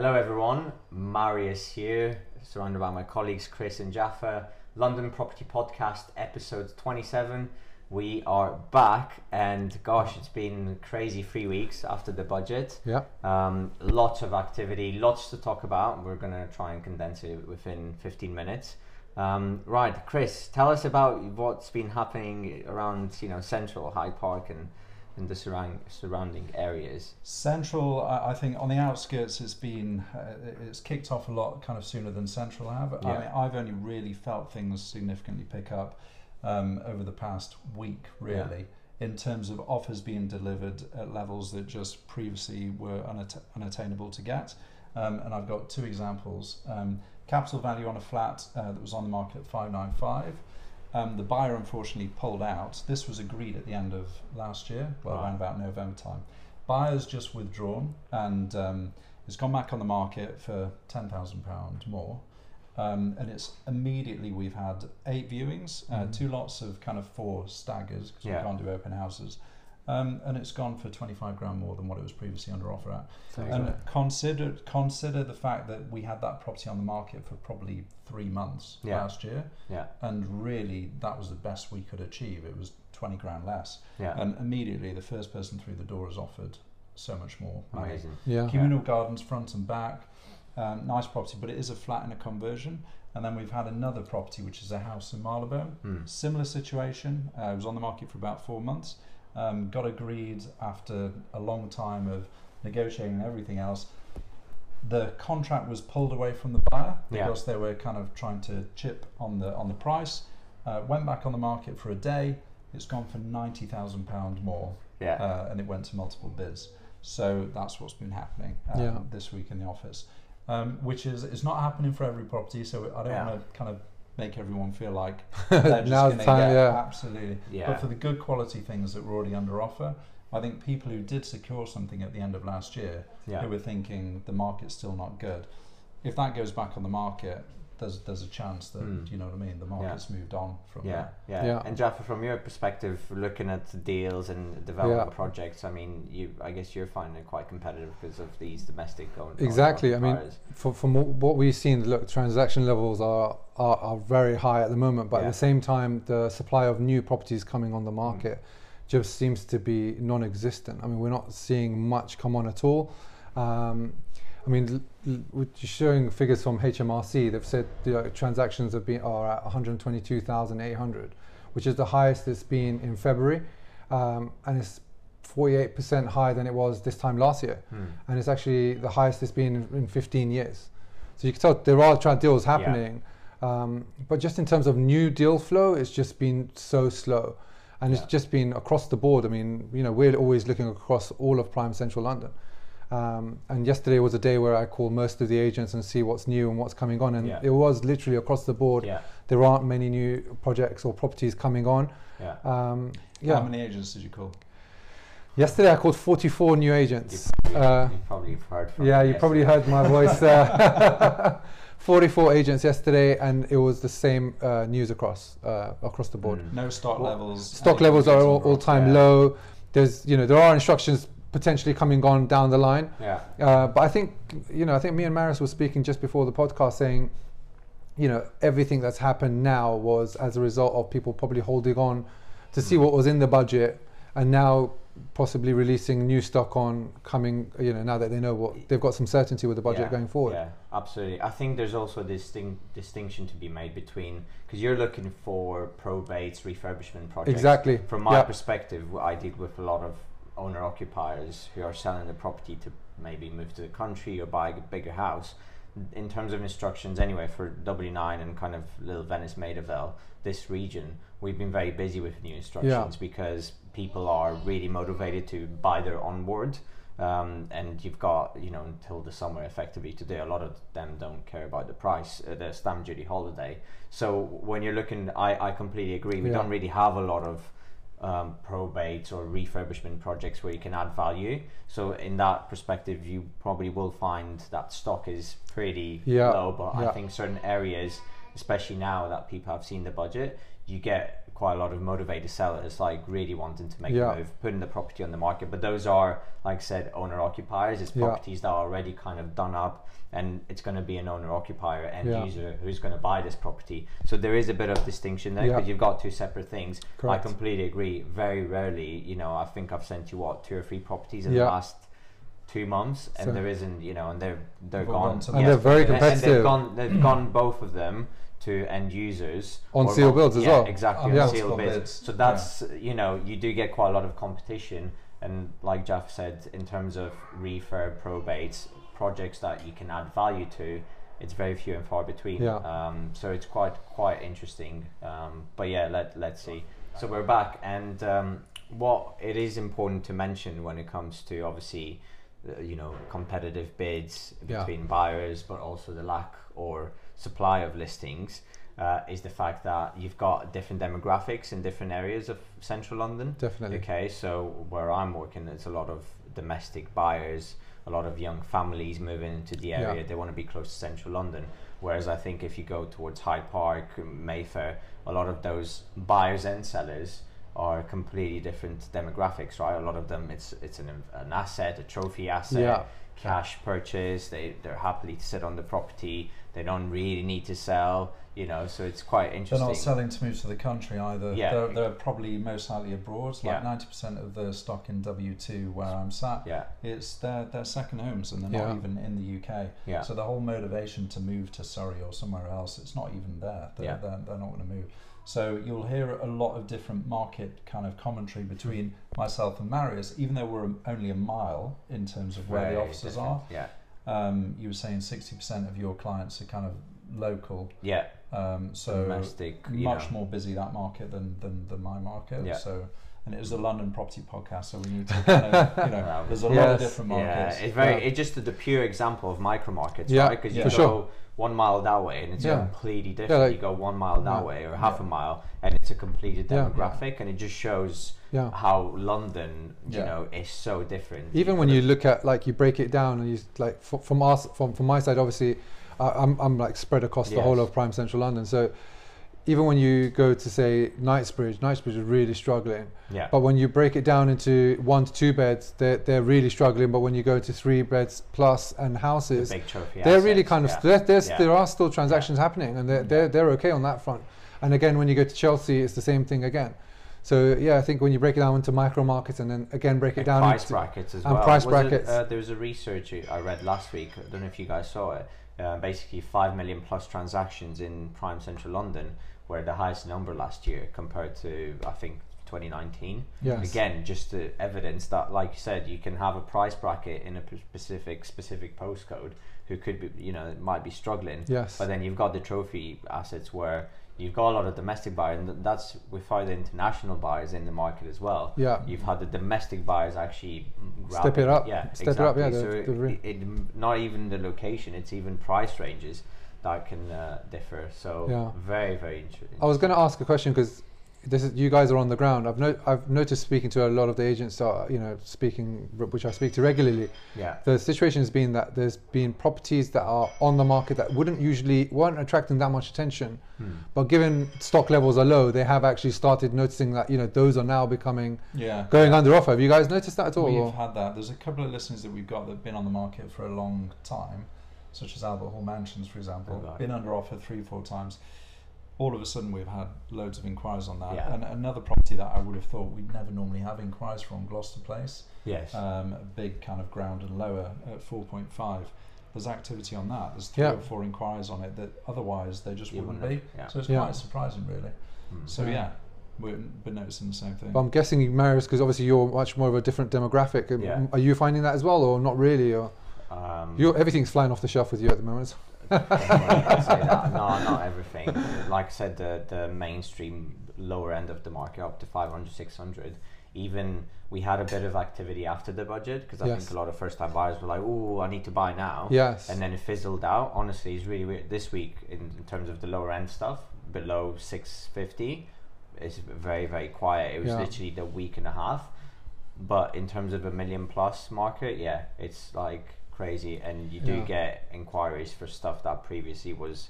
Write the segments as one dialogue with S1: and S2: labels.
S1: Hello, everyone. Marius here, surrounded by my colleagues Chris and Jaffa. London Property Podcast, episode 27. We are back, and gosh, it's been crazy three weeks after the budget.
S2: Yeah.
S1: Um, lots of activity, lots to talk about. We're going to try and condense it within 15 minutes. Um, right, Chris, tell us about what's been happening around, you know, Central Hyde Park and, and the surround, surrounding areas.
S3: Central, I, I think on the outskirts, it's been uh, it's kicked off a lot kind of sooner than Central have. I mean, I've only really felt things significantly pick up um, over the past week, really, in terms of offers being delivered at levels that just previously were unat- unattainable to get. Um, and I've got two examples. Um, capital value on a flat uh, that was on the market at 595. Um, the buyer unfortunately pulled out. This was agreed at the end of last year, well,
S1: Right.
S3: around about November time. Buyer's just withdrawn and um, it's gone back on the market for £10,000 more. Um, and it's immediately we've had eight viewings, uh,
S1: Mhm.
S3: two lots of kind of four staggers because
S1: Yeah.
S3: we can't do open houses. Um, and it's gone for 25 grand more than what it was previously under offer at. And consider consider the fact that we had that property on the market for probably three months
S1: Yeah.
S3: last year,
S1: Yeah,
S3: and really that was the best we could achieve. It was 20 grand less,
S1: yeah,
S3: and immediately the first person through the door has offered so much more. money.
S1: amazing.
S2: Yeah.
S3: Communal gardens front and back, um, nice property, but it is a flat in a conversion. And then we've had another property which is a house in Marylebone.
S1: Hmm.
S3: Similar situation. Uh, it was on the market for about four months. Um, got agreed after a long time of negotiating and everything else. The contract was pulled away from the buyer
S1: Yeah.
S3: because they were kind of trying to chip on the on the price. Uh, went back on the market for a day. It's gone for ninety thousand pounds more,
S1: Yeah,
S3: uh, and it went to multiple bids. So that's what's been happening um,
S2: Yeah.
S3: this week in the office, um, which is it's not happening for every property. So I don't
S1: Yeah.
S3: want to kind of make everyone feel like they're just going to
S2: time,
S3: get
S2: yeah.
S3: absolutely.
S1: yeah,
S3: But for the good quality things that were already under offer, I think people who did secure something at the end of last year
S1: yeah.
S3: who were thinking the market's still not good, if that goes back on the market, there's there's a chance that
S1: Mm.
S3: you know what I mean. The market's moved on from
S1: Yeah,
S3: there.
S1: yeah,
S2: Yeah.
S1: And Jaffa, from your perspective, looking at the deals and development
S2: Yeah.
S1: projects, I mean, you, I guess you're finding it quite competitive because of these domestic owned.
S2: Exactly, I mean,
S1: buyers.
S2: For, from what- what we've seen, look, transaction levels are, are, are very high at the moment, but
S1: Yeah.
S2: at the same time, the supply of new properties coming on the market just seems to be non existent. I mean, we're not seeing much come on at all. Um, I mean, we're showing figures from HMRC. They've said the uh, transactions have been are at 122,800, which is the highest it's been in February, um, and it's 48% higher than it was this time last year
S1: Hmm.
S2: and it's actually the highest it's been in, in 15 years. So you can tell there are tra- deals happening, um, but just in terms of new deal flow, it's just been so slow, and
S1: Yeah.
S2: it's just been across the board. I mean, you know, we're always looking across all of prime central London. Um, and yesterday was a day where I called most of the agents and see what's new and what's coming on, and
S1: Yeah.
S2: it was literally across the board.
S1: Yeah,
S2: There aren't many new projects or properties coming on.
S1: yeah.
S2: Um,
S3: How many agents did you call?
S2: Yesterday I called 44 new agents.
S1: You,
S2: Uh,
S1: you probably heard from.
S2: Yeah,
S1: me
S2: you probably heard my voice. Uh, 44 agents yesterday, and it was the same uh, news across uh, across the board.
S1: Mm.
S3: No stock levels.
S2: Stock levels are all, all time
S1: yeah.
S2: low. There's you know there are instructions potentially coming on down the line,
S1: Yeah,
S2: uh, but I think you know I think me and Marius were speaking just before the podcast saying, you know everything that's happened now was as a result of people probably holding on to see
S1: Mm.
S2: what was in the budget, and now possibly releasing new stock on coming you know now that they know what they've got some certainty with the budget
S1: yeah,
S2: going forward.
S1: Yeah, absolutely. I think there's also this distinct distinction to be made between because you're looking for probates, refurbishment projects.
S2: Exactly.
S1: From my
S2: Yeah.
S1: perspective, I deal with a lot of owner occupiers who are selling the property to maybe move to the country or buy a bigger house. In terms of instructions, anyway, for W9 and kind of Little Venice, Maida Vale, this region, we've been very busy with new instructions because people are really motivated to buy their onward. Um, and you've got you know until the summer effectively to do. A lot of them don't care about the price, uh, the stamp duty holiday. So when you're looking, I, I completely agree. We
S2: Yeah.
S1: don't really have a lot of um, probates or refurbishment projects where you can add value. So in that perspective, you probably will find that stock is pretty
S2: Yeah,
S1: low. But
S2: yeah.
S1: I think certain areas, especially now that people have seen the budget, you get quite a lot of motivated sellers, like really wanting to make
S2: Yeah.
S1: a move, putting the property on the market. But those are, like I said, owner occupiers. It's
S2: Yeah.
S1: properties that are already kind of done up, and it's going to be an owner occupier end
S2: Yeah.
S1: user who's going to buy this property. So there is a bit of distinction there
S2: Yeah.
S1: because you've got two separate things.
S2: Correct.
S1: I completely agree. Very rarely, you know, I think I've sent you what two or three properties in
S2: Yeah.
S1: the last two months, and
S2: So-
S1: there isn't, you know, and they're they're gone.
S3: gone
S2: And
S3: Yeah.
S2: they're very
S1: And- and
S2: competitive.
S1: they've gone. They've gone both of them to end users
S2: On
S1: or
S2: seal
S1: mul-
S2: builds as
S1: yeah,
S2: well.
S1: Exactly,
S3: On
S1: on
S2: multiple
S1: seal bids.
S3: bids,
S1: So that's you know you do get quite a lot of competition, and like Jeff said, in terms of refurb probates projects that you can add value to, it's very few and far between.
S2: Yeah.
S1: Um, so it's quite quite interesting. Um, but yeah, let let's see. So we're back, and um, what it is important to mention when it comes to obviously, you know, competitive bids
S2: Yeah.
S1: between buyers, but also the lack or supply of listings. Uh, is the fact that you've got different demographics in different areas of central London.
S2: Definitely.
S1: Okay, so where I'm working, it's a lot of domestic buyers, a lot of young families moving into the
S2: Yeah.
S1: area. They want to be close to central London. Whereas I think if you go towards Hyde Park, Mayfair, a lot of those buyers and sellers are completely different demographics, right? A lot of them, it's it's an, an asset, a trophy asset,
S2: Yeah.
S1: cash purchase. They they're happily to sit on the property. They don't really need to sell, you know. So it's quite interesting.
S3: They're not selling to move to the country either.
S1: Yeah.
S3: They're, they're probably most likely abroad. Like
S1: Yeah.
S3: 90% of the stock in W2 where I'm sat,
S1: yeah,
S3: it's their, their second homes and they're
S2: Yeah.
S3: not even in the UK.
S1: yeah,
S3: So the whole motivation to move to Surrey or somewhere else, it's not even there. They're,
S1: Yeah.
S3: they're, they're not going to move. So you'll hear a lot of different market kind of commentary between myself and Marius, even though we're only a mile in terms of where the offices
S1: different.
S3: are.
S1: Yeah,
S3: Um, you were saying 60% of your clients are kind of local.
S1: yeah,
S3: Um, so
S1: domestic,
S3: much
S1: know.
S3: more busy that market than, than, than my market.
S1: Yeah.
S3: So, and it was a London property podcast, so we need to kind of, you know,
S1: Well,
S3: there's a lot of
S2: Yes.
S3: different
S1: Yeah,
S3: markets.
S1: it's very.
S2: Yeah.
S1: It's just the pure example of micro markets,
S2: Yeah,
S1: right? Because you
S3: for
S1: go
S2: sure.
S1: one mile that way and it's
S2: Yeah.
S1: completely different.
S2: like-
S1: you go one mile that
S2: Yeah.
S1: way or half a mile, and it's a completely
S2: Yeah.
S1: demographic, and it just shows
S2: Yeah.
S1: how London, you
S3: Yeah.
S1: know, is so different.
S2: Even when you look at like you break it down and you like from us from from my side, obviously, I I'm I'm like spread across the whole of prime central London. So even when you go to say Knightsbridge, Knightsbridge is really struggling.
S1: yeah,
S2: But when you break it down into one to two beds, they're they're really struggling. But when you go to three beds plus and
S1: the
S2: houses,
S1: big
S2: they're really kind of
S1: yeah. Yeah.
S2: there are still transactions happening and they're, they're they're okay on that front and again when you go to chelsea it's the same thing again so yeah i think when you break it down into micro markets and then again break it
S1: And
S2: down
S1: price
S2: into
S1: brackets as
S2: and
S1: well.
S2: price
S1: Was it, uh, there was a research I read last week. I don't know if you guys saw it. Uh, basically, five million plus transactions in prime central London were the highest number last year compared to I think 2019.
S2: yes
S1: Again, just the evidence that, like you said, you can have a price bracket in a specific specific postcode who could be, you know, might be struggling.
S2: yes
S1: But then you've got the trophy assets where you've got a lot of domestic buyers, and th- that's without the international buyers in the market as well.
S2: yeah
S1: You've had the domestic buyers actually
S2: Step it up.
S1: Yeah,
S2: Step it up, yeah,
S1: exactly.
S2: the-
S1: so
S2: the
S1: it, it, not even the location; it's even price ranges that can uh, differ. So
S2: Yeah.
S1: very, very interesting.
S2: i was going to ask a question because this is you guys are on the ground i've no, i've noticed speaking to a lot of the agents that are, you know speaking which i speak to regularly
S1: yeah,
S2: the situation has been that there's been properties that are on the market that wouldn't usually weren't attracting that much attention
S1: Hmm.
S2: but given stock levels are low they have actually started noticing that you know those are now becoming
S3: Yeah.
S2: going under offer have you guys noticed that at all
S3: We've
S2: or?
S3: had that. There's a couple of listings that we've got that have been on the market for a long time, such as Albert Hall Mansions, for example.
S1: Right.
S3: Been under offer three, four times. All of a sudden, we've had loads of inquiries on that.
S1: Yeah.
S3: And another property that I would have thought we'd never normally have inquiries from, Gloucester Place,
S1: yes,
S3: um, a big kind of ground and lower at 4.5. There's activity on that. There's three
S2: Yeah.
S3: or four inquiries on it that otherwise they just
S1: You
S3: wouldn't
S1: wouldn't
S3: be.
S1: yeah.
S3: So it's
S2: Yeah.
S3: quite surprising, really.
S1: Hmm.
S3: So
S2: Yeah.
S3: yeah, we've been noticing the same thing.
S2: But I'm guessing Marius, because obviously you're much more of a different demographic.
S1: Yeah.
S2: Are you finding that as well, or not really? Or
S1: Um,
S2: you everything's flying off the shelf with you at the moment.
S1: I'd say that. No, not everything. Like I said, the, the mainstream lower end of the market up to 500, 600. Even we had a bit of activity after the budget because I
S2: Yes.
S1: think a lot of first time buyers were like, oh, I need to buy now.
S2: Yes.
S1: And then it fizzled out. Honestly, it's really weird. This week, in, in terms of the lower end stuff, below 650, it's very, very quiet. It was
S2: Yeah.
S1: literally the week and a half. But in terms of a million plus market, yeah, it's like crazy. And you do
S2: Yeah.
S1: get inquiries for stuff that previously was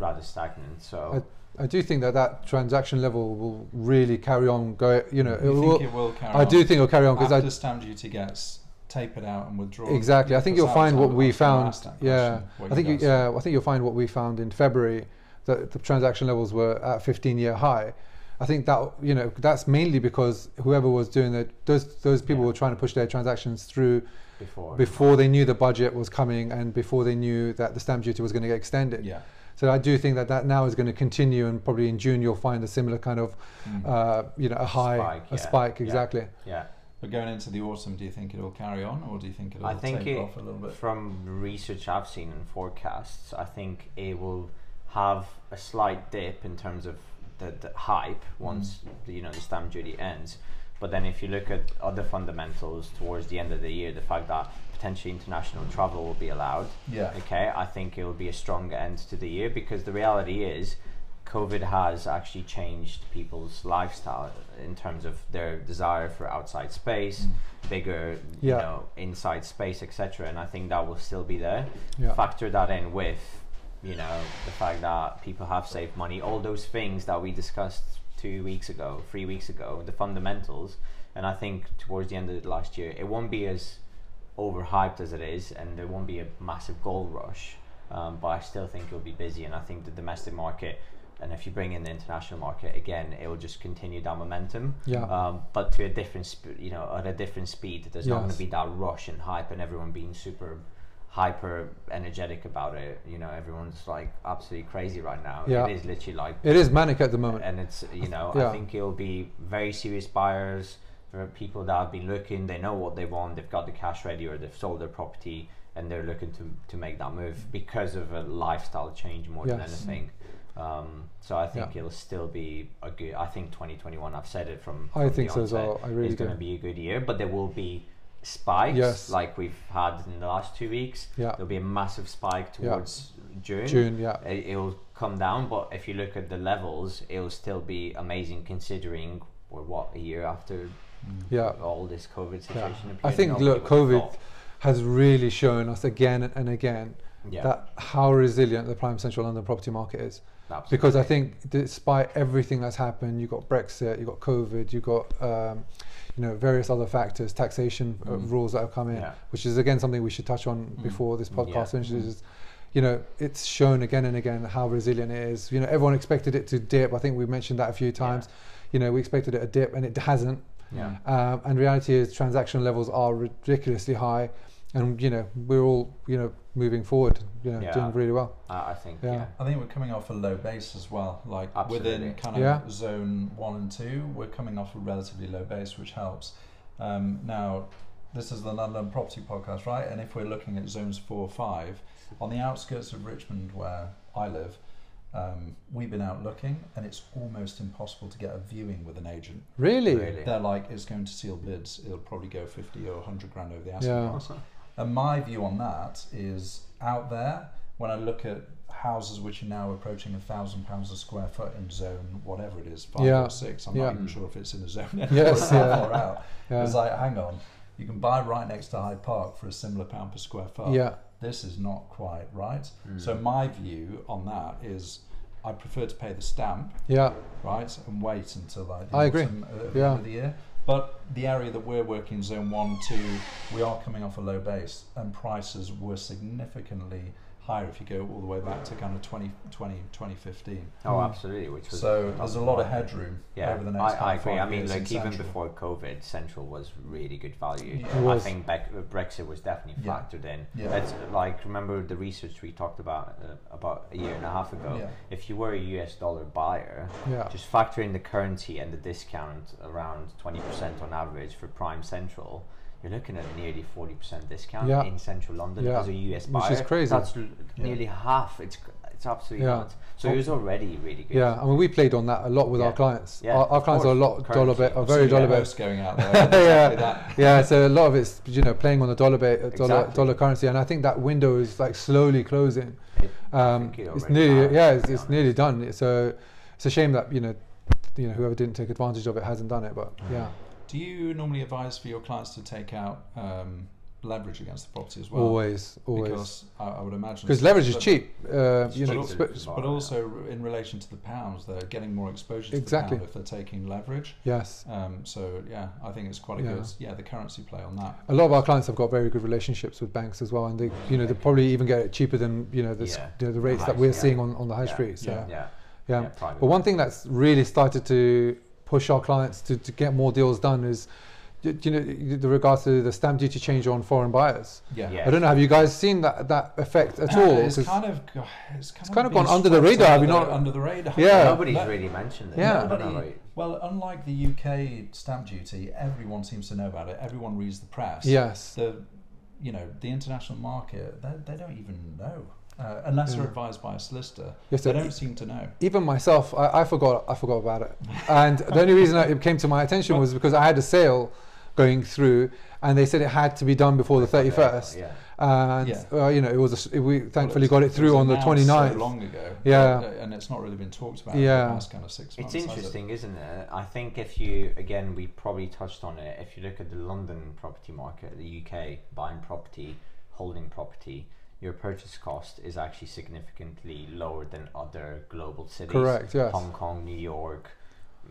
S1: rather stagnant. So
S2: I do think that that transaction level will really carry on. Go, you know, it
S3: You
S2: will,
S3: it will carry
S2: I
S3: on?
S2: do think it'll carry on because I
S3: After stamp duty gets tapered out and withdrawn.
S2: Exactly. I think you'll find what we
S3: gonna
S2: found.
S3: ask that
S2: Yeah.
S3: question, what
S2: I think you, yeah, I think you'll find what we found in February that the transaction levels were at 15-year high. I think that you know that's mainly because whoever was doing it, those those people
S1: Yeah.
S2: were trying to push their transactions through
S1: before,
S2: before they knew the budget was coming and before they knew that the stamp duty was going to get extended.
S3: Yeah.
S2: So I do think that that now is going to continue, and probably in June you'll find a similar kind of,
S3: Mm.
S2: uh, you know, a high,
S1: Spike,
S2: a spike exactly.
S1: yeah.
S3: But going into the autumn, do you think it'll carry on, or do you think it'll
S1: I think
S3: taper
S1: it,
S3: off a little bit?
S1: from research I've seen and forecasts, I think it will have a slight dip in terms of the, the hype once the, you know the stamp duty ends. But then if you look at other fundamentals towards the end of the year, the fact that potentially international travel will be allowed,
S3: Yeah.
S1: okay, I think it will be a stronger end to the year because the reality is COVID has actually changed people's lifestyle in terms of their desire for outside space,
S3: Mm.
S1: bigger, you know, inside space, etc. And I think that will still be there.
S2: Yeah.
S1: Factor that in with, you know, the fact that people have saved money, all those things that we discussed two weeks ago, three weeks ago, the fundamentals. And I think towards the end of last year, it won't be as overhyped as it is, and there won't be a massive gold rush. Um, but I still think it'll be busy, and I think the domestic market, and if you bring in the international market again, it will just continue that momentum.
S2: Yeah.
S1: Um, but to a different, sp- you know, at a different speed. There's not going to be that rush and hype, and everyone being super hyper energetic about it. You know, everyone's like absolutely crazy right now.
S2: Yeah.
S1: It is literally like
S2: It is manic at the moment.
S1: and it's you know
S2: Yeah.
S1: I think it'll be very serious buyers for people that have been looking. They know what they want. They've got the cash ready, or they've sold their property, and they're looking to to make that move because of a lifestyle change more than anything. Um, so I think
S2: Yeah.
S1: it'll still be a good. I think 2021. I've said it from.
S2: I think so as well. I really
S1: It's going to be a good year, but there will be spikes
S2: Yes.
S1: like we've had in the last two weeks.
S2: Yeah.
S1: There'll be a massive spike
S2: Yeah.
S1: towards June
S2: June, yeah.
S1: it, it'll come down but if you look at the levels it'll still be amazing considering we're what a year after
S2: Yeah.
S1: all this covid
S2: Yeah.
S1: situation
S2: I think look, COVID has really shown us again and again
S1: yeah
S2: that how resilient the prime central London property market is.
S1: absolutely.
S2: Because I think despite everything that's happened, you've got Brexit, you've got COVID, you've got um, you know various other factors, taxation uh,
S3: Mm.
S2: rules that have come in,
S1: Yeah.
S2: which is again something we should touch on
S3: Mm.
S2: before this podcast
S1: Yeah.
S2: finishes. Is, you know, it's shown again and again how resilient it is. You know, everyone expected it to dip. I think we mentioned that a few times. You know, we expected it to dip, and it hasn't.
S1: yeah
S2: Um, and reality is transaction levels are ridiculously high, and you know we're all you know moving forward, you know,
S1: Yeah.
S2: doing really well.
S1: I, I think
S2: Yeah.
S1: yeah,
S3: I think we're coming off a low base as well. Like
S1: Absolutely.
S3: within kind of
S2: Yeah.
S3: zone one and two, we're coming off a relatively low base, which helps. Um, now, this is the London Property Podcast, right? And if we're looking at zones four or five, on the outskirts of Richmond, where I live, um, we've been out looking, and it's almost impossible to get a viewing with an agent.
S2: Really?
S1: Really?
S3: They're like, it's going to seal bids. It'll probably go 50 or 100 grand over the asking
S2: Yeah.
S3: price. And my view on that is out there, when I look at houses which are now approaching a thousand pounds a square foot in zone whatever it is, five
S2: Yeah.
S3: or six, I'm
S2: Yeah.
S3: not even sure if it's in a zone anymore,
S2: Yes,
S3: it's
S2: yeah.
S3: far out.
S2: Yeah.
S3: It's like, hang on, you can buy right next to Hyde Park for a similar pound per square foot.
S2: yeah.
S3: This is not quite right.
S1: Mm.
S3: So my view on that is I prefer to pay the stamp
S2: Yeah.
S3: right, and wait until like the
S2: I agree.
S3: autumn, uh,
S2: Yeah.
S3: end of the year. But the area that we're working, zone one, two, we are coming off a low base, and prices were significantly higher if you go all the way back to kind of 2020, 2015.
S1: oh
S2: Mm.
S1: absolutely which was
S3: So there's a lot of headroom
S1: yeah
S3: over the next
S1: I,
S3: kind
S1: I agree
S3: five
S1: I mean like even
S3: Central.
S1: before COVID Central was really good value
S3: Yeah.
S2: It
S1: I think Bec- uh, Brexit was definitely
S3: Yeah.
S1: factored in
S3: Yeah.
S1: That's like remember the research we talked about uh, about a year and a half ago
S3: Yeah.
S1: if you were a US dollar buyer
S2: Yeah.
S1: just factor in the currency and the discount around 20% on average for prime central you're looking at nearly 40% discount
S2: Yeah.
S1: in central london
S2: Yeah.
S1: as a us
S2: Which
S1: buyer
S2: is crazy.
S1: that's l-
S3: Yeah.
S1: nearly half it's it's absolutely
S2: Yeah.
S1: nuts so it was already really good
S2: Yeah, I mean, we played on that a lot with
S1: Yeah.
S2: our clients.
S1: Yeah,
S2: our, our
S1: of
S2: clients are a
S1: course.
S2: lot dollar bit, are very
S3: you get
S2: dollar bit.
S3: going out there. exactly
S2: yeah,
S3: that.
S2: yeah. So a lot of it's you know playing on the dollar bit, dollar
S1: Exactly.
S2: dollar currency, and I think that window is like slowly closing.
S1: It-
S2: Um,
S1: it
S2: it's nearly
S1: has,
S2: yeah, it's, it's nearly done. So it's a shame that you know, you know whoever didn't take advantage of it hasn't done it. But
S1: Mm.
S2: yeah,
S3: Do you normally advise for your clients to take out um, leverage against the property as well.
S2: always, always.
S3: Because I, I would imagine
S2: Because leverage is cheap. Uh, you know,
S1: to-
S2: sp-
S3: But also in relation to the pounds, they're getting more exposure to
S2: Exactly.
S3: the pound if they're taking leverage.
S2: yes.
S3: Um, so yeah, I think it's quite a
S2: Yeah.
S3: good yeah the currency play on that.
S2: A lot of our clients have got very good relationships with banks as well, and they, you know, they probably even get it cheaper than you know the,
S1: Yeah.
S2: you know, the rates
S1: high
S2: that we're
S1: street,
S2: seeing on, on the high
S1: Yeah.
S2: street. So
S3: Yeah.
S1: Yeah.
S2: yeah.
S1: private
S2: But one thing that's really started to push our clients to, to get more deals done is, y- you know, the regards to the stamp duty change on foreign buyers.
S3: Yeah.
S1: Yeah.
S2: I don't know. Have you guys seen that that effect at uh, all?
S3: It's
S2: 'Cause-
S3: kind of it's kind,
S2: kind of
S3: been
S2: gone under the radar, have you not-
S3: Under the radar.
S2: Yeah.
S1: Nobody's
S3: No-
S1: really mentioned it.
S2: Yeah.
S1: I don't know,
S3: Nobody- Well, unlike the UK stamp duty, everyone seems to know about it. Everyone reads the press.
S2: yes.
S3: The, you know, the international market, they, they don't even know. Uh, unless
S2: Yeah.
S3: they're advised by a solicitor,
S2: Yes,
S3: they
S2: so
S3: don't seem to know.
S2: even myself, I, I forgot. I forgot about it, and the only reason it came to my attention was because I had a sale going through, and they said it had to be done before the thirty first.
S1: Yeah.
S2: And
S3: Yeah.
S2: uh, you know, it was a s we thankfully
S3: it's-
S2: got it
S3: was
S2: through on the
S3: announced
S2: 29th.
S3: So long ago.
S2: Yeah.
S3: but, uh, and it's not really been talked about
S2: Yeah.
S3: in the past kind of six months.
S1: It's
S3: has it?
S1: interesting, isn't it? I think if you, again, we probably touched on it. If you look at the London property market, the UK, buying property, holding property, your purchase cost is actually significantly lower than other global cities.
S2: Correct. Yes.
S1: Hong Kong, New York,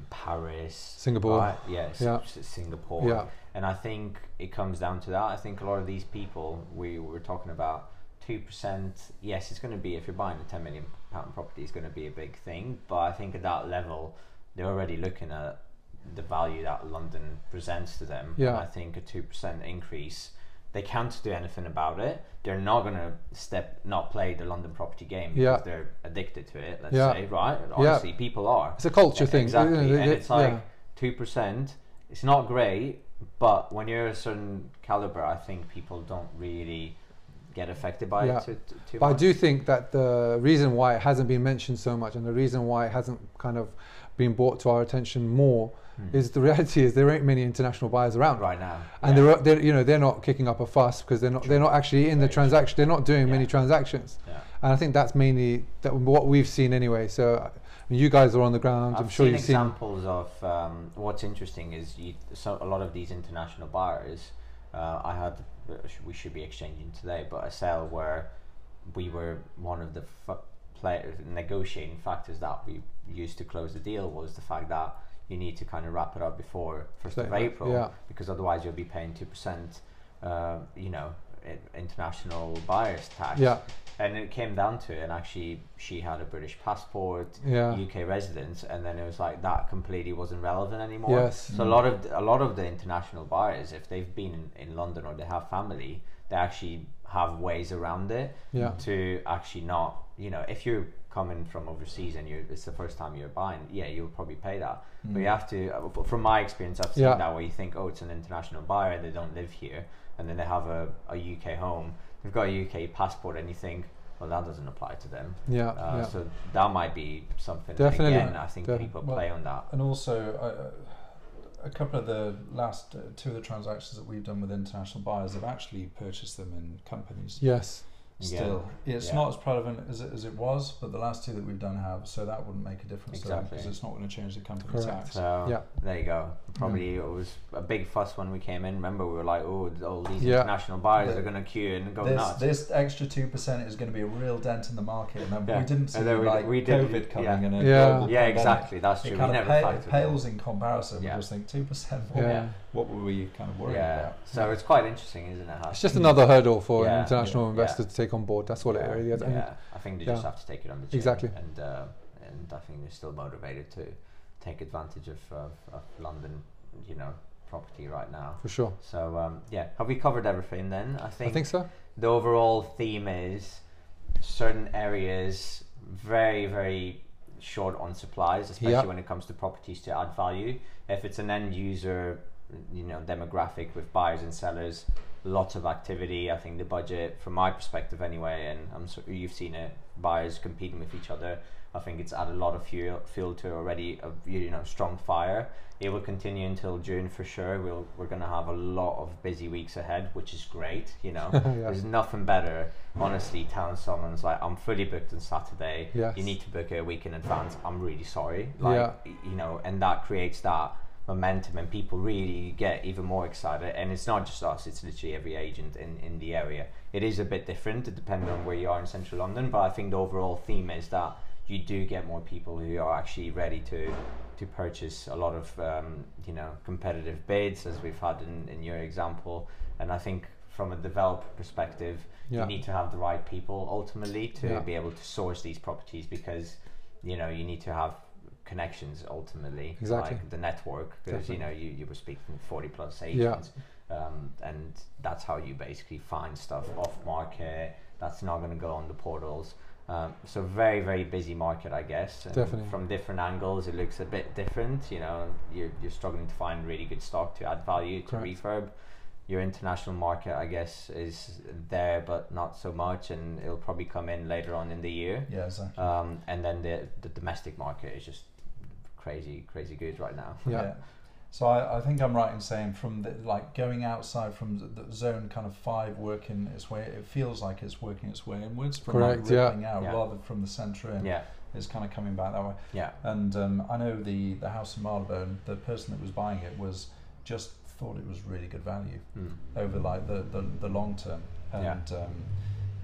S1: Paris,
S2: Singapore.
S1: right? Yes,
S2: Yeah.
S1: Singapore.
S2: Yeah.
S1: And I think it comes down to that. I think a lot of these people we were talking about two percent. Yes, it's going to be if you're buying a ten million pound property, it's going to be a big thing. But I think at that level, they're already looking at the value that London presents to them. And
S2: Yeah.
S1: I think a two percent increase. They can't do anything about it. They're not gonna step, not play the London property game because
S2: Yeah.
S1: they're addicted to it. Let's
S2: Yeah.
S1: say, right? Honestly, people are.
S2: It's a culture
S1: Yeah,
S2: thing.
S1: Exactly,
S2: You know, they-
S1: and it's like
S2: yeah.
S1: two percent. It's not great, but when you're a certain caliber, I think people don't really get affected by
S2: Yeah.
S1: it too, too, too
S2: But I do think that the reason why it hasn't been mentioned so much and the reason why it hasn't kind of been brought to our attention more
S1: Hmm.
S2: is the reality is there ain't many international buyers around.
S1: right now,
S2: And
S1: yeah.
S2: they're, they're you know they're not kicking up a fuss because they're not they're not actually in the transaction they're not doing many transactions
S1: Yeah.
S2: and I think that's mainly that what we've seen anyway so I mean, you guys are on the ground
S1: I've
S2: I'm sure
S1: seen
S2: you've seen
S1: examples of um, what's interesting is you, so a lot of these international buyers. Uh, I had uh, we should be exchanging today, but a sale where we were one of the play, negotiating factors that we used to close the deal was the fact that you need to kind of wrap it up before first of April
S2: yeah.
S1: because otherwise you'll be paying two percent, uh, you know, international buyers tax.
S2: yeah
S1: And it came down to it, and actually, she had a British passport,
S2: yeah
S1: UK residence, and then it was like that completely wasn't relevant anymore.
S2: yes
S1: So a lot of a lot of the international buyers, if they've been in, in London or they have family, they actually have ways around it
S2: yeah
S1: to actually not, you know, if you're coming from overseas and you it's the first time you're buying, yeah, you'll probably pay that. But you have to, uh, from my experience, I've seen
S2: Yeah.
S1: that where you think, oh, it's an international buyer, they don't live here, and then they have a, a UK home, they've got a UK passport, and you think, well, that doesn't apply to them.
S2: yeah
S1: Uh,
S2: yeah
S1: So that might be something.
S2: Definitely.
S1: Again, I think
S2: Def-
S1: people
S3: Well,
S1: play on that.
S3: And also, uh, a couple of the last uh, two of the transactions that we've done with international buyers have actually purchased them in companies.
S2: yes
S1: Yeah.
S3: Still, it's
S1: Yeah.
S3: not as prevalent as it, as it was, but the last two that we've done have, so that wouldn't make a difference to them
S1: Exactly.
S3: because it's not going to change the company
S2: Correct.
S3: tax.
S1: So
S2: Yeah.
S1: there you go. Probably it was a big fuss when we came in. Remember, we were like, "Oh, all these
S2: Yeah.
S1: international buyers
S3: The-
S1: are going to queue and go
S3: This,
S1: nuts."
S3: this extra two percent is going to be a real dent in the market, and then
S1: Yeah.
S3: we didn't see
S1: And we-
S3: like
S1: we did-
S3: COVID coming
S1: yeah.
S3: in.
S2: Yeah.
S1: yeah,
S3: pandemic.
S1: exactly. That's
S3: It
S1: true. We
S3: kind of
S1: never
S3: pa-
S1: factored
S3: pales in comparison.
S1: Yeah.
S3: We just think two percent
S2: yeah,
S3: more.
S2: yeah.
S3: What were we kind of worried
S1: Yeah.
S3: about?
S1: So it's quite interesting, isn't it? how-
S2: it's just another hurdle for
S1: Yeah.
S2: an international
S1: Yeah.
S2: investor
S1: Yeah.
S2: to take on board that's what
S1: yeah.
S2: it really is
S1: Yeah, I think they
S2: yeah.
S1: just have to take it on the chin.
S2: Exactly.
S1: And uh, and I think they're still motivated to take advantage of, of, of London, you know, property right now.
S2: for sure
S1: So um, yeah, have we covered everything then? I think,
S2: I think so
S1: the overall theme is certain areas very very short on supplies, especially
S2: Yeah.
S1: when it comes to properties to add value. If it's an end user, you know, demographic with buyers and sellers, lots of activity. I think the budget, from my perspective anyway, and I'm sure you've seen it, buyers competing with each other. I think it's added a lot of fuel, fuel to already a you know strong fire. It will continue until June for sure. We'll we're gonna have a lot of busy weeks ahead, which is great. You know,
S2: Yeah.
S1: there's nothing better, honestly, telling someone's like, I'm fully booked on Saturday.
S2: Yes.
S1: You need to book it a week in advance. I'm really sorry. Like,
S2: Yeah.
S1: you know, and that creates that momentum and people really get even more excited and it's not just us it's literally every agent in, in the area it is a bit different depending on where you are in central london but i think the overall theme is that you do get more people who are actually ready to to purchase a lot of um, you know competitive bids as we've had in, in your example and i think from a developer perspective
S2: Yeah.
S1: you need to have the right people ultimately to
S2: Yeah.
S1: be able to source these properties because you know you need to have connections ultimately
S2: Exactly.
S1: like the network because you know you, you were speaking 40 plus agents um, and that's how you basically find stuff off market that's not going to go on the portals um, so very very busy market I guess and
S2: Definitely.
S1: from different angles it looks a bit different you know you're, you're struggling to find really good stock to add value to
S2: Correct.
S1: refurb your international market I guess is there but not so much and it'll probably come in later on in the year
S3: Yeah, exactly.
S1: um, and then the, the domestic market is just crazy crazy good right now
S2: Yeah.
S3: So I, I think I'm right in saying from the, like going outside from the, the zone kind of five working its way, it feels like it's working its way inwards from
S2: Correct,
S3: like
S2: yeah.
S3: rippling out
S1: Yeah.
S3: rather from the centre in.
S1: yeah
S3: It's kind of coming back that way.
S1: yeah
S3: And um, I know the the house in Marylebone, the person that was buying it was just thought it was really good value
S1: Mm.
S3: over like the, the, the long term. And
S1: Yeah.
S3: um,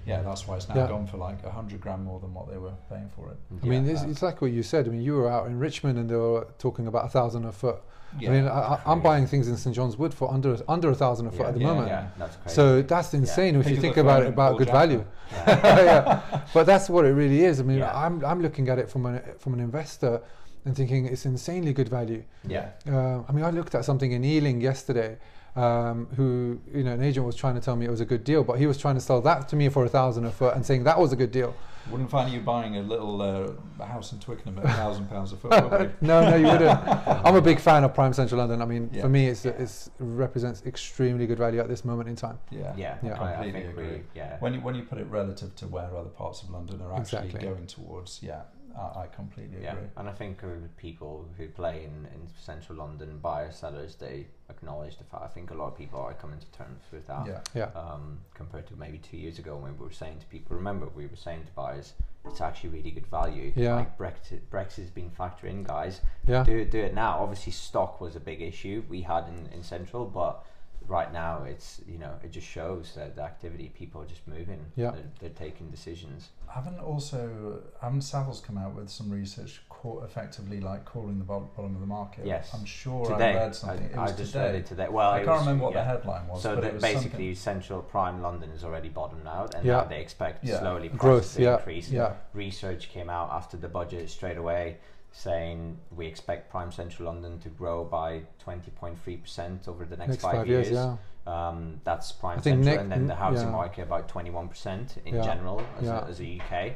S3: yeah, that's why it's now
S2: Yeah.
S3: gone for like a hundred grand more than what they were paying for it.
S2: I mean,
S1: Yeah.
S2: it's, it's like what you said. I mean, you were out in Richmond and they were talking about a thousand a foot.
S3: Yeah.
S2: I mean, I, I, I'm buying things in St John's Wood for under under a thousand a foot
S1: yeah,
S2: at the
S1: yeah,
S2: moment.
S1: yeah that's crazy
S2: So that's insane if
S3: Pick
S2: you think about it about good
S3: Jacko.
S2: value.
S1: yeah.
S2: yeah. But that's what it really is. I mean,
S1: Yeah.
S2: I'm I'm looking at it from an from an investor and thinking it's insanely good value.
S1: yeah
S2: Uh, I mean, I looked at something in Ealing yesterday. Um, who you know, an agent was trying to tell me it was a good deal, but he was trying to sell that to me for a thousand a foot and saying that was a good deal.
S3: Wouldn't find you buying a little uh, house in Twickenham at a thousand pounds a foot. would we?
S2: no, no, you wouldn't. I'm a big fan of Prime Central London. I mean,
S3: Yeah.
S2: for me, it's
S1: Yeah.
S2: it's represents extremely good value at this moment in time.
S3: Yeah.
S1: yeah
S2: Yeah.
S1: I, I
S3: Completely
S1: think
S3: agree.
S1: we yeah
S3: When you when you put it relative to where other parts of London are actually
S2: Exactly.
S3: going towards, yeah, I, I completely
S1: yeah
S3: agree.
S1: and I think uh, people who play in, in central London buyers sellers they acknowledge the fact I think a lot of people are coming to terms with that
S3: Yeah.
S2: Yeah,
S1: um, compared to maybe two years ago when we were saying to people, remember we were saying to buyers, it's actually really good value.
S2: Yeah.
S1: Like Brexit, Brexit's been factored in, guys.
S2: yeah,
S1: Do it, do it now. Obviously, stock was a big issue we had in, in Central, but right now it's you know it just shows that the activity people are just moving.
S2: Yeah.
S1: They're, they're taking decisions.
S3: Haven't also haven't Savills come out with some research call, effectively like calling the bottom, bottom of the market?
S1: Yes.
S3: I'm sure
S1: today,
S3: I read something. it
S1: I,
S3: was
S1: I just
S3: today.
S1: read it today. Well,
S3: I
S1: it
S3: can't
S1: was-
S3: remember what
S1: yeah.
S3: the headline was.
S1: So
S3: but
S1: that
S3: it was
S1: basically,
S3: something-
S1: central prime London is already bottomed out, and
S2: Yeah.
S1: now they expect
S3: Yeah.
S1: slowly
S2: growth.
S1: to
S2: Yeah,
S1: increase.
S2: yeah,
S1: research came out after the budget straight away saying we expect prime central london to grow by 20.3% over the next,
S2: next five years. Yeah,
S1: um, that's prime
S2: I think
S1: central
S2: nec-
S1: and then the housing
S2: yeah.
S1: market about 21% in
S2: Yeah.
S1: general as,
S2: Yeah.
S1: a, as a uk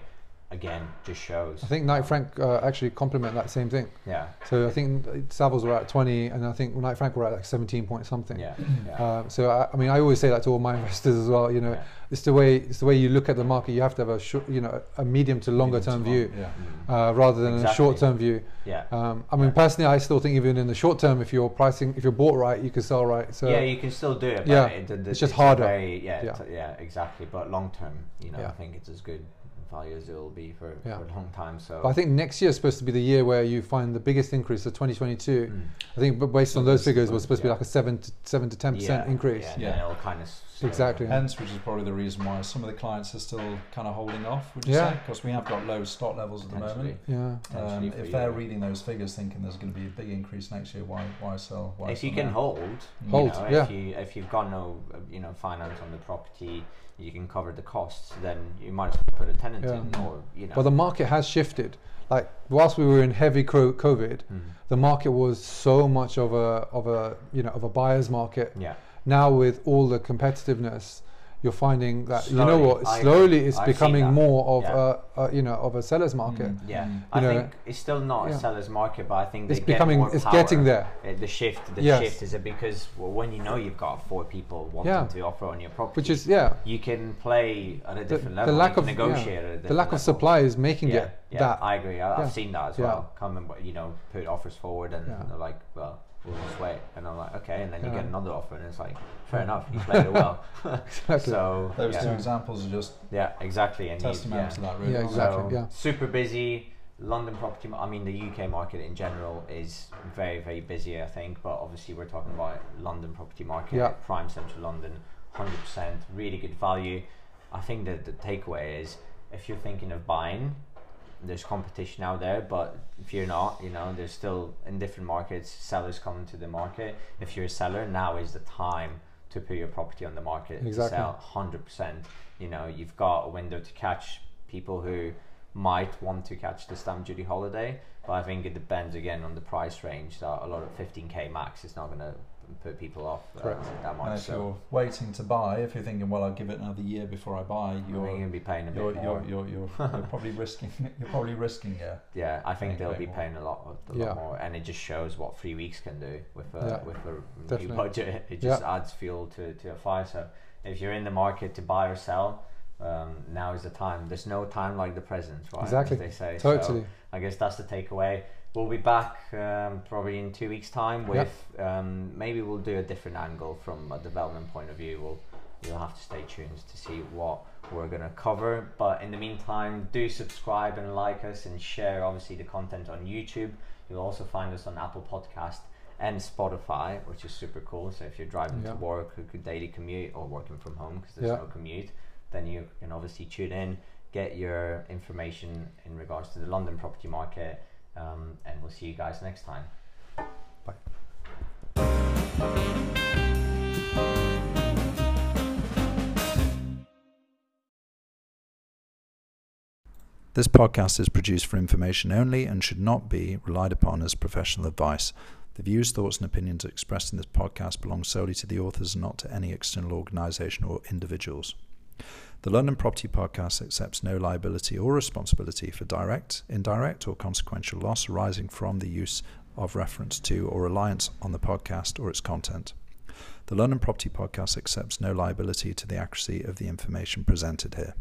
S1: again just shows
S2: I think Knight Frank uh, actually complement that same thing.
S1: yeah
S2: So I think Savills were at 20, and I think Knight Frank were at like 17 point something.
S1: yeah, yeah.
S2: Um, so I, I mean, I always say that to all my investors as well. You know,
S1: yeah.
S2: it's the way it's the way you look at the market. You have to have a short, you know, a medium to longer
S3: medium
S2: term
S3: to
S2: view
S3: long- Yeah.
S1: Mm.
S2: uh, rather than a short term view.
S1: yeah
S2: Um, I mean, personally, I still think even in the short term, if you're pricing, if you're bought right, you can sell right. So
S1: yeah, you can still do it. But
S2: Yeah,
S1: it, the, the,
S2: it's just
S1: a
S2: harder.
S1: Very, yeah,
S2: Yeah.
S1: yeah. yeah, exactly. But long term, you know,
S2: Yeah.
S1: I think it's as good value as it will be for,
S2: Yeah.
S1: for a long time. So
S2: But I think next year is supposed to be the year where you find the biggest increase. So 2022,
S1: Mm.
S2: I think, but based on those
S3: this-
S2: figures, was supposed to be like a seven to seven to ten percent increase.
S1: Yeah,
S3: Yeah.
S1: then it'll kind of
S2: Exactly.
S3: Hence, which is probably the reason why some of the clients are still kind of holding off. Would you
S2: Yeah.
S3: say? Because we have got low stock levels at the moment.
S2: Yeah,
S3: Um, if
S1: you,
S3: they're
S1: yeah.
S3: reading those figures, thinking there's going to be a big increase next year, why why sell? Why
S1: if you
S3: sell
S1: can
S3: now?
S1: hold.
S2: Hold,
S1: you know,
S2: yeah.
S1: if you if you've got no uh, you know finance on the property, you can cover the costs. Then you might as well put a tenant
S2: Yeah.
S1: in, or you know.
S2: but the market has shifted. Like whilst we were in heavy COVID,
S1: Mm.
S2: the market was so much of a of a you know of a buyer's market.
S1: yeah,
S2: Now with all the competitiveness, you're finding that you know
S1: Slowly,
S2: what slowly it's
S1: I've
S2: becoming more of
S1: Yeah.
S2: a, a you know of a seller's market.
S3: Mm,
S1: yeah.
S3: mm.
S1: I
S2: know,
S1: think it's still not
S2: yeah.
S1: a seller's market, but I think
S2: It's
S1: they get
S2: becoming it's
S1: power.
S2: getting there.
S1: Uh, the shift, the
S2: Yes.
S1: shift is it because well, when you know you've got four people wanting
S2: Yeah.
S1: to offer on your property,
S2: Which is yeah.
S1: you can play at a
S2: The,
S1: different
S2: the
S1: level.
S2: lack
S1: you
S2: of
S1: negotiate at a
S2: the lack of supply is making it
S1: yeah,
S2: that.
S1: I agree. I. I've seen that as well. Come and you know put offers forward, and like, well, we'll just wait. And I'm like, okay. And then you
S2: Yeah.
S1: get another offer, and it's like, fair enough, you played it well.
S2: Exactly.
S1: so
S3: Those
S1: yeah,
S3: two examples are just
S1: yeah, exactly. And you,
S3: testament
S1: yeah.
S3: to that, really.
S2: Yeah, exactly.
S1: So
S2: yeah.
S1: super busy. London property, I mean, the UK market in general is very, very busy, I think, but obviously we're talking about London property market,
S2: Yeah.
S1: prime central London, 100%, really good value. I think that the takeaway is if you're thinking of buying, there's competition out there, but if you're not, you know, there's still in different markets, sellers coming to the market. If you're a seller, now is the time to put your property on the market
S2: Exactly.
S1: to sell 100%. You know, you've got a window to catch people who might want to catch the stamp duty holiday, but I think it depends again on the price range. That a lot of 15k max is not going to put people off uh,
S2: Correct.
S1: that
S3: And if
S1: So
S3: you're waiting to buy, if you're thinking, well, I'll give it another year before I buy, you're
S1: you're going to be paying a
S3: you're
S1: bit
S3: you're,
S1: more.
S3: you're, you're, you're probably risking you're probably risking yeah.
S1: Yeah, I think they'll be
S3: more.
S1: paying a lot, a
S2: Yeah.
S1: lot more, and it just shows what three weeks can do with a
S2: Yeah,
S1: with a new budget. It just adds fuel to, to a fire. So if you're in the market to buy or sell, um, now is the time. There's no time like the present, right? as
S2: Exactly.
S1: they say. So
S2: Totally.
S1: I guess that's the takeaway. We'll be back um, probably in two weeks' time with um, maybe we'll do a different angle from a development point of view. We'll you'll have to stay tuned to see what we're gonna cover. But in the meantime, do subscribe and like us and share obviously the content on YouTube. You'll also find us on Apple Podcast and Spotify, which is super cool. So if you're driving
S2: Yeah.
S1: to work, a daily commute, or working from home because there's
S2: Yeah.
S1: no commute, then you can obviously tune in, get your information in regards to the London property market, um, and we'll see you guys next time. Bye.
S3: This podcast is produced for information only and should not be relied upon as professional advice. The views, thoughts, and opinions expressed in this podcast belong solely to the authors and not to any external organisation or individuals. The London Property Podcast accepts no liability or responsibility for direct, indirect, or consequential loss arising from the use of reference to or reliance on the podcast or its content. The London Property Podcast accepts no liability to the accuracy of the information presented here.